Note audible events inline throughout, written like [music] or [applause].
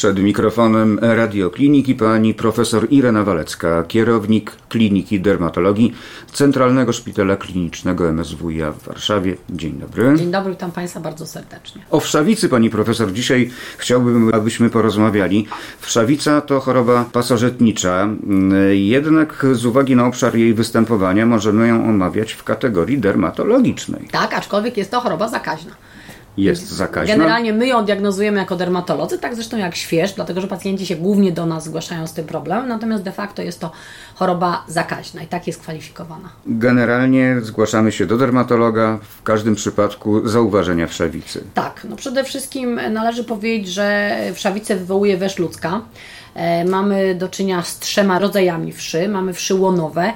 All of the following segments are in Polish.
Przed mikrofonem radiokliniki pani profesor Irena Walecka, kierownik Kliniki Dermatologii Centralnego Szpitala Klinicznego MSWiA w Warszawie. Dzień dobry. Dzień dobry, witam Państwa bardzo serdecznie. O wszawicy, pani profesor, dzisiaj chciałbym, abyśmy porozmawiali. Wszawica to choroba pasożytnicza, jednak z uwagi na obszar jej występowania możemy ją omawiać w kategorii dermatologicznej. Tak, aczkolwiek jest to choroba zakaźna jest zakaźna. Generalnie my ją diagnozujemy jako dermatolodzy, tak zresztą jak śwież, dlatego że pacjenci się głównie do nas zgłaszają z tym problemem, natomiast de facto jest to choroba zakaźna i tak jest kwalifikowana. Generalnie zgłaszamy się do dermatologa w każdym przypadku zauważenia wszawicy. Tak, no przede wszystkim należy powiedzieć, że wszawicę wywołuje wesz ludzka. E, mamy do czynienia z trzema rodzajami wszy. Mamy wszy łonowe,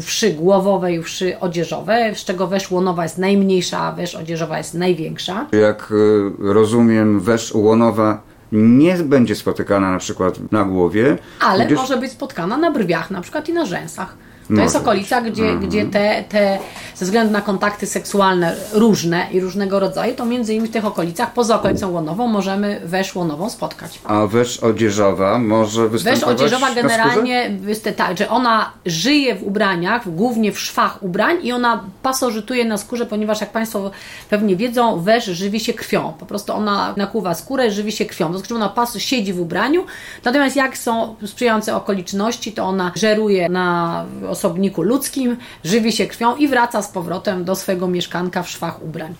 wszy głowowe i wszy odzieżowe, z czego wesz łonowa jest najmniejsza, a wesz odzieżowa jest największa. Jak e, rozumiem, wesz łonowa nie będzie spotykana na przykład na głowie. Ale gdyż... może być spotkana na brwiach na przykład i na rzęsach. To Może jest okolica, gdzie, mhm. gdzie te, te, ze względu na kontakty seksualne różne i różnego rodzaju, to między innymi w tych okolicach, poza okolicą łonową, możemy wesz łonową spotkać. A wesz odzieżowa może występować Wesz odzieżowa generalnie, tak, że ona żyje w ubraniach, głównie w szwach ubrań i ona pasożytuje na skórze, ponieważ jak Państwo pewnie wiedzą, wesz żywi się krwią. Po prostu ona nakłuwa skórę, żywi się krwią. To znaczy ona pas siedzi w ubraniu, natomiast jak są sprzyjające okoliczności, to ona żeruje na osobniku ludzkim, żywi się krwią i wraca z powrotem do swojego mieszkanka w szwach ubrań.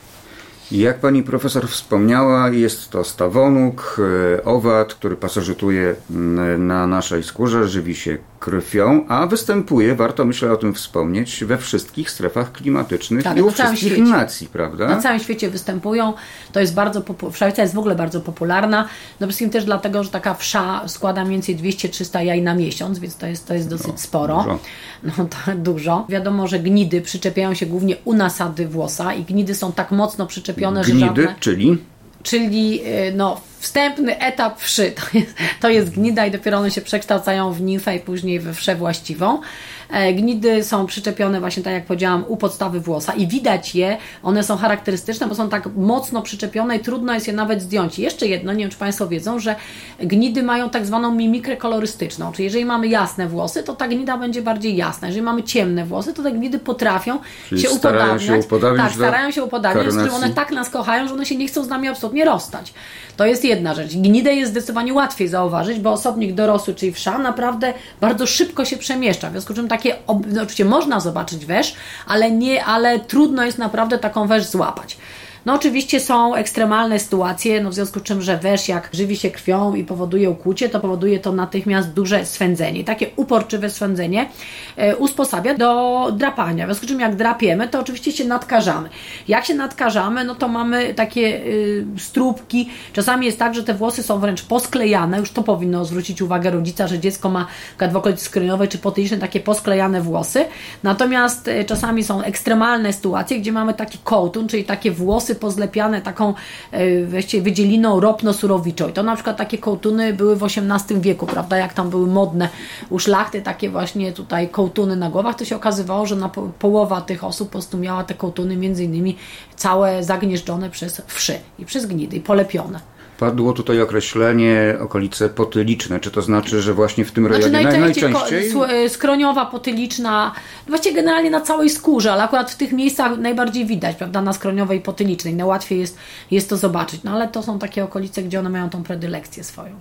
Jak pani profesor wspomniała, jest to stawonuk, e, owad, który pasożytuje na naszej skórze, żywi się krwią, a występuje, warto myślę o tym wspomnieć, we wszystkich strefach klimatycznych tak, i u wszystkich świecie. nacji, prawda? Na całym świecie występują. To jest bardzo, wszawica jest w ogóle bardzo popularna. No wszystkim też dlatego, że taka wsza składa mniej więcej 200-300 jaj na miesiąc, więc to jest, to jest dosyć no, sporo. Dużo. No to [laughs] dużo. Wiadomo, że gnidy przyczepiają się głównie u nasady włosa i gnidy są tak mocno przyczepione, gnidy, że żadne... czyli? Czyli y, no, wstępny etap wszy. [laughs] To jest, to jest gnida i dopiero one się przekształcają w nimfę i później we wszę właściwą. E, gnidy są przyczepione właśnie tak jak powiedziałam u podstawy włosa i widać je, one są charakterystyczne, bo są tak mocno przyczepione i trudno jest je nawet zdjąć. I jeszcze jedno, nie wiem czy Państwo wiedzą, że gnidy mają tak zwaną mimikrę kolorystyczną, czyli jeżeli mamy jasne włosy, to ta gnida będzie bardziej jasna. Jeżeli mamy ciemne włosy, to te gnidy potrafią czyli się upodabniać. Się upodabniać tak, starają się upodabniać, z one tak nas kochają, że one się nie chcą z nami absolutnie rozstać. To jest jedna rzecz. Gnidę jest zdecydowanie łatwiej zauważyć, bo osobnik dorosły, czyli wsza, naprawdę bardzo szybko się przemieszcza. W związku z czym takie, no, oczywiście można zobaczyć wesz, ale nie, ale trudno jest naprawdę taką wesz złapać. No oczywiście są ekstremalne sytuacje, no w związku z czym, że wesz jak żywi się krwią i powoduje ukłucie, to powoduje to natychmiast duże swędzenie. Takie uporczywe swędzenie e, usposabia do drapania. W związku z czym jak drapiemy, to oczywiście się nadkażamy. Jak się nadkażamy, no to mamy takie y, stróbki. Czasami jest tak, że te włosy są wręcz posklejane. Już to powinno zwrócić uwagę rodzica, że dziecko ma w okolicy skroniowej czy potylicznej takie posklejane włosy. Natomiast y, czasami są ekstremalne sytuacje, gdzie mamy taki kołtun, czyli takie włosy włosy pozlepiane taką e, właściwie wydzieliną ropno-surowiczą. I to na przykład takie kołtuny były w XVIII wieku, prawda? Jak tam były modne u szlachty takie właśnie tutaj kołtuny na głowach, to się okazywało, że na połowa tych osób po prostu miała te kołtuny między innymi całe zagnieżdżone przez wszy i przez gnidy i polepione. Padło tutaj określenie okolice potyliczne. Czy to znaczy, że właśnie w tym rejonie znaczy najczęściej? najczęściej? E, skroniowa, potyliczna, właściwie generalnie na całej skórze, ale akurat w tych miejscach najbardziej widać, prawda, na skroniowej potylicznej. Najłatwiej jest, jest to zobaczyć. No ale to są takie okolice, gdzie one mają tą predylekcję swoją.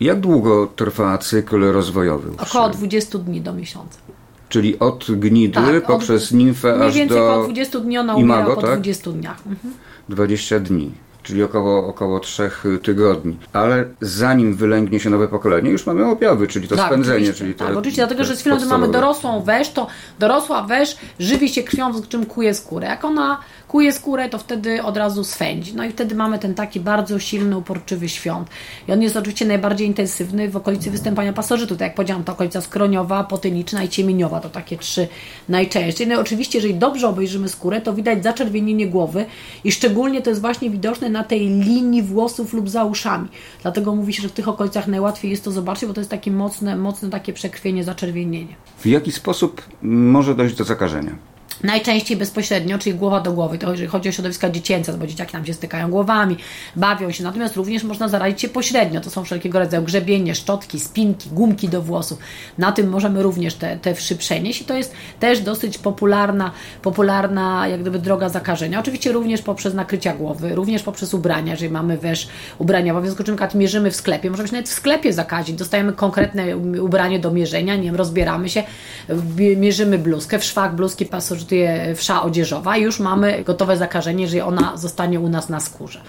Jak długo trwa cykl rozwojowy? Około 20 dni do miesiąca. Czyli od gnidy tak, poprzez od, nimfę aż do... Mniej więcej około 20 dni ona umiera imago, po tak? 20 dniach. Mhm. 20 dni czyli około, około trzech tygodni. Ale zanim wylęgnie się nowe pokolenie, już mamy objawy, czyli to tak, spędzenie. Czyli te, tak, oczywiście, dlatego że z chwilą, gdy mamy dorosłą wesz, to dorosła wesz żywi się krwią, z czym kuje skórę. Jak ona kuje skórę, to wtedy od razu swędzi. No i wtedy mamy ten taki bardzo silny, uporczywy świąt. I on jest oczywiście najbardziej intensywny w okolicy występowania pasożytu. Tak jak powiedziałam, to okolica skroniowa, potyliczna i ciemieniowa. To takie trzy najczęściej. No i oczywiście, jeżeli dobrze obejrzymy skórę, to widać zaczerwienienie głowy i szczególnie to jest właśnie widoczne na tej linii włosów lub za uszami. Dlatego mówi się, że w tych okolicach najłatwiej jest to zobaczyć, bo to jest takie mocne, mocne takie przekrwienie, zaczerwienienie. W jaki sposób może dojść do zakażenia? Najczęściej bezpośrednio, czyli głowa do głowy, to jeżeli chodzi o środowiska dziecięce, bo dzieciaki tam się stykają głowami, bawią się, natomiast również można zarazić się pośrednio, to są wszelkiego rodzaju grzebienie, szczotki, spinki, gumki do włosów, na tym możemy również te, te wszy przenieść i to jest też dosyć popularna, popularna jak gdyby droga zakażenia, oczywiście również poprzez nakrycia głowy, również poprzez ubrania, jeżeli mamy wesz ubrania, w związku z czym mierzymy w sklepie, możemy się nawet w sklepie zakazić, dostajemy konkretne ubranie do mierzenia, nie wiem, rozbieramy się, mierzymy bluzkę, w szwach bluzki wsza odzieżowa już mamy gotowe zakażenie, jeżeli ona zostanie u nas na skórze.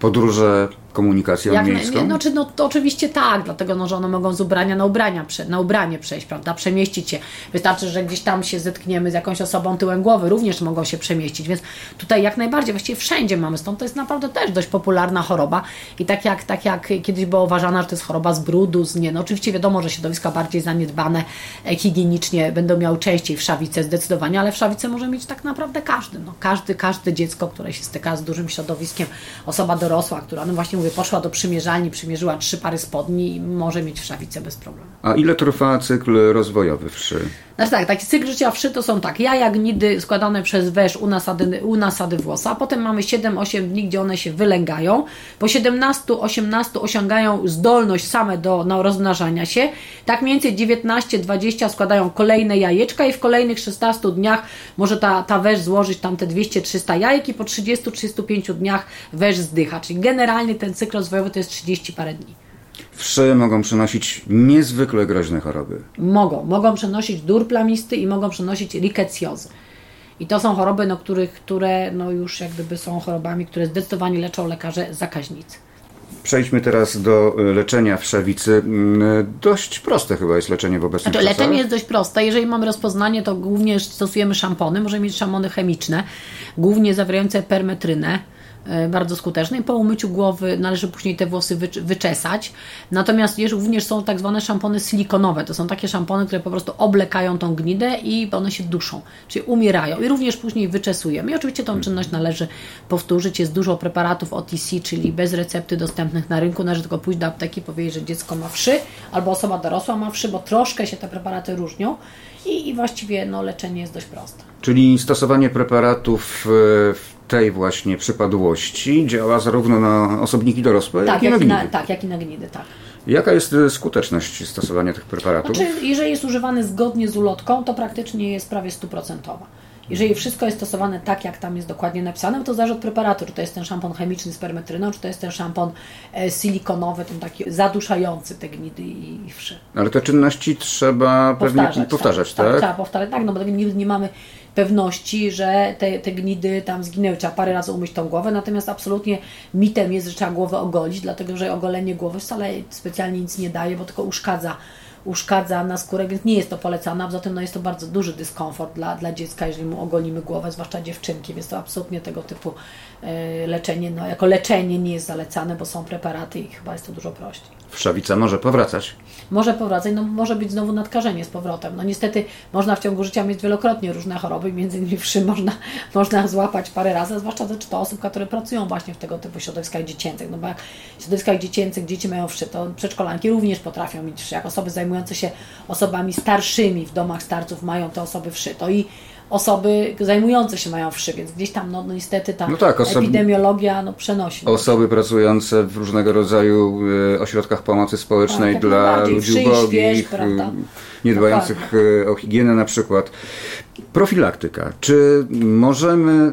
Podróże komunikacją Jak, miejską? No, czy, no, to oczywiście tak, dlatego no, że one mogą z ubrania na, ubrania, na ubranie przejść, prawda, przemieścić się. Wystarczy, że gdzieś tam się zetkniemy z jakąś osobą tyłem głowy, również mogą się przemieścić, więc tutaj jak najbardziej, właściwie wszędzie mamy stąd, to jest naprawdę też dość popularna choroba i tak jak, tak jak kiedyś było uważane, że to jest choroba z brudu, z nie, no oczywiście wiadomo, że środowiska bardziej zaniedbane e, higienicznie będą miały częściej wszawicę zdecydowanie, ale wszawicę może mieć tak naprawdę każdy, no każdy, każde dziecko, które się styka z dużym środowiskiem, osoba dorosła, która no właśnie mówię, poszła do przymierzalni, przymierzyła trzy pary spodni i może mieć wszawicę bez problemu. A ile trwa cykl rozwojowy wszy? Znaczy tak, taki cykl życia wszy to są tak, jaja, gnidy składane przez wesz u nasady, u nasady włosa, potem mamy 7-8 dni, gdzie one się wylęgają. Po 17-18 osiągają zdolność same do no, rozmnażania się. Tak mniej więcej 19-20 składają kolejne jajeczka i w kolejnych 16 dniach może ta, ta wesz złożyć tam te 200-300 jajek i po 30-35 dniach wesz zdycha. Czyli generalnie ten cykl rozwojowy to jest 30 parę dni. Wszy mogą przenosić niezwykle groźne choroby. Mogą. Mogą przenosić dur plamisty i mogą przenosić rikecjozy. I to są choroby, no, których, które no, już jak gdyby są chorobami, które zdecydowanie leczą lekarze zakaźnicy. Przejdźmy teraz do y, leczenia wszawicy. Mm, dość proste chyba jest leczenie w obecnych znaczy, Leczenie jest dość proste. Jeżeli mamy rozpoznanie, to głównie stosujemy szampony. Możemy mieć szampony chemiczne, głównie zawierające permetrynę bardzo skuteczny i po umyciu głowy należy później te włosy wyczesać. Natomiast również są tak zwane szampony silikonowe. To są takie szampony, które po prostu oblekają tą gnidę i one się duszą, czyli umierają i również później wyczesujemy. I oczywiście tą czynność należy powtórzyć. Jest dużo preparatów OTC, czyli bez recepty dostępnych na rynku. Należy tylko pójść do apteki i powiedzieć, że dziecko ma wszy albo osoba dorosła ma wszy, bo troszkę się te preparaty różnią i, i właściwie no, leczenie jest dość proste. Czyli stosowanie preparatów w tej właśnie przypadłości działa zarówno na osobniki dorosłe, tak, jak, i na gnidy. Tak, jak i na gnidy, tak. Jaka jest e, skuteczność stosowania tych preparatów? Znaczy, jeżeli jest używany zgodnie z ulotką, to praktycznie jest prawie stuprocentowa. Jeżeli wszystko jest stosowane tak, jak tam jest dokładnie napisane, to zależy od preparatu, czy to jest ten szampon chemiczny z permetryną, czy to jest ten szampon e, silikonowy, ten taki zaduszający te gnidy i wszy. Ale te czynności trzeba powtarzać, pewnie powtarzać, tak? tak? Tak, trzeba powtarzać, tak, no bo nie, nie mamy pewności, że te, te gnidy tam zginęły. Trzeba parę razy umyć tą głowę, natomiast absolutnie mitem jest, że trzeba głowę ogolić, dlatego że ogolenie głowy wcale specjalnie nic nie daje, bo tylko uszkadza uszkadza na skórę, więc nie jest to polecane, a poza tym no, jest to bardzo duży dyskomfort dla, dla dziecka, jeżeli mu ogolimy głowę, zwłaszcza dziewczynki, więc to absolutnie tego typu y, leczenie, no, jako leczenie nie jest zalecane, bo są preparaty i chyba jest to dużo prościej. Wszawica może powracać może powracać, no może być znowu nadkażenie z powrotem. No niestety można w ciągu życia mieć wielokrotnie różne choroby, między innymi wszy można, [laughs] można złapać parę razy, zwłaszcza czy to osób, które pracują właśnie w tego typu środowiskach dziecięcych. No bo jak w środowiskach dziecięcych dzieci mają wszy, to przedszkolanki również potrafią mieć wszy. Jak osoby zajmujące się osobami starszymi w domach starców mają te osoby wszy, to i osoby zajmujące się mają wszy, więc gdzieś tam no, no niestety ta no tak, epidemiologia no, przenosi. Osoby pracujące w różnego rodzaju y, ośrodkach pomocy społecznej tak, dla ludzi ubogich, y, nie dbających y, o higienę na przykład. Profilaktyka. Czy możemy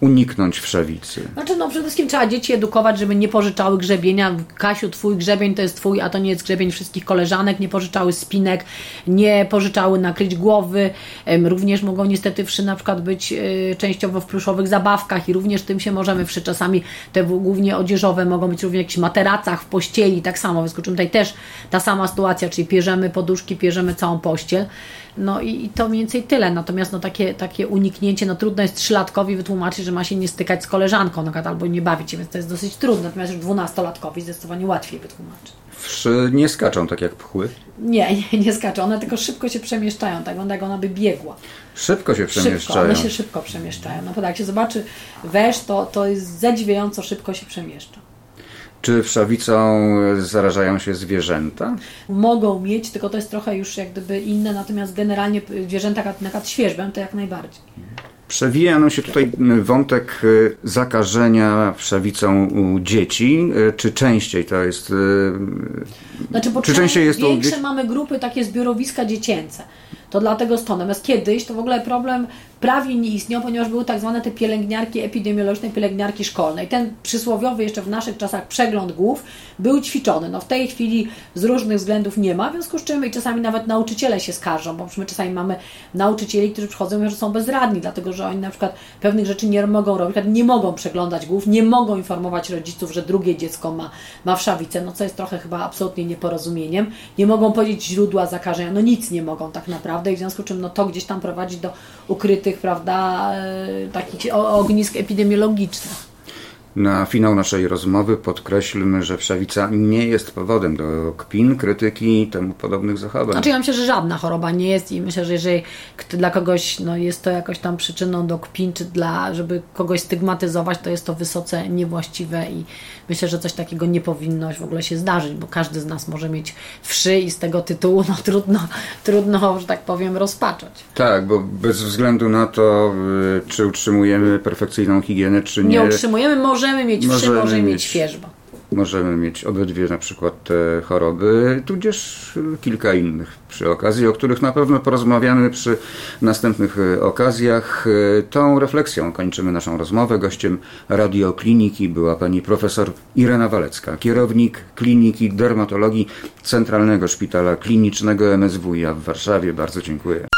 uniknąć wszewicy? Znaczy, no przede wszystkim trzeba dzieci edukować, żeby nie pożyczały grzebienia. Kasiu, twój grzebień to jest twój, a to nie jest grzebień wszystkich koleżanek. Nie pożyczały spinek, nie pożyczały nakryć głowy. Również mogą niestety wszy na przykład być e, częściowo w pluszowych zabawkach i również tym się możemy wszy. Czasami te głównie odzieżowe mogą być również w jakichś materacach, w pościeli, tak samo. Wyskoczymy tutaj też ta sama sytuacja, czyli pierzemy poduszki, pierzemy całą pościel. No i, i, to mniej więcej tyle. Natomiast no, takie, takie uniknięcie, no trudno jest trzylatkowi wytłumaczyć, że ma się nie stykać z koleżanką na przykład, albo nie bawić się, więc to jest dosyć trudne. Natomiast już dwunastolatkowi zdecydowanie łatwiej wytłumaczyć. Wszy nie skaczą tak jak pchły? Nie, [laughs] nie, nie skaczą. One tylko szybko się przemieszczają. Tak wygląda, jak ona by biegła. Szybko się przemieszczają? Szybko, one się szybko przemieszczają. Naprawdę, jak się zobaczy wesz, to, to jest zadziwiająco szybko się przemieszcza. Czy wszawicą zarażają się zwierzęta? Mogą mieć, tylko to jest trochę już jak gdyby inne, natomiast generalnie zwierzęta na świeżbę to jak najbardziej. Przewija nam się tutaj wątek y, zakażenia wszawicą u dzieci. Y, czy częściej to jest. Znaczy, bo czy częściej jest to. Większe mamy grupy takie zbiorowiska dziecięce. To dlatego stąd. Natomiast kiedyś to w ogóle problem prawie nie istniał, ponieważ były tak zwane te pielęgniarki epidemiologiczne, pielęgniarki szkolne. I ten przysłowiowy jeszcze w naszych czasach przegląd głów był ćwiczony. No w tej chwili z różnych względów nie ma, w związku z czym i czasami nawet nauczyciele się skarżą, bo my czasami mamy nauczycieli, którzy przychodzą że są bezradni, dlatego że oni na przykład pewnych rzeczy nie mogą robić, nie mogą przeglądać głów, nie mogą informować rodziców, że drugie dziecko ma, ma wszawicę, no co jest trochę chyba absolutnie nieporozumieniem. Nie mogą powiedzieć źródła zakażenia, no nic nie mogą tak naprawdę i w związku z czym no to gdzieś tam prowadzi do ukrytych tych, prawda, e, takich ognisk epidemiologicznych. Na finał naszej rozmowy podkreślmy, że wszawica nie jest powodem do kpin, krytyki i temu podobnych zachowań. Znaczy ja myślę, że żadna choroba nie jest i myślę, że jeżeli dla kogoś no, jest to jakoś tam przyczyną do kpin, czy dla, żeby kogoś stygmatyzować, to jest to wysoce niewłaściwe i myślę, że coś takiego nie powinno w ogóle się zdarzyć, bo każdy z nas może mieć wszy i z tego tytułu no, trudno, trudno, że tak powiem, rozpaczać. Tak, bo bez względu na to, y, czy utrzymujemy perfekcyjną higienę, czy nie. Nie utrzymujemy, możemy mieć wszy, możemy, możemy mieć, mieć świeżbę. Możemy mieć obydwie na przykład te choroby, tudzież kilka innych przy okazji, o których na pewno porozmawiamy przy następnych e, okazjach. E, tą refleksją kończymy naszą rozmowę. Gościem radiokliniki była pani profesor Irena Walecka, kierownik Kliniki Dermatologii Centralnego Szpitala Klinicznego MSWiA w Warszawie. Bardzo dziękuję.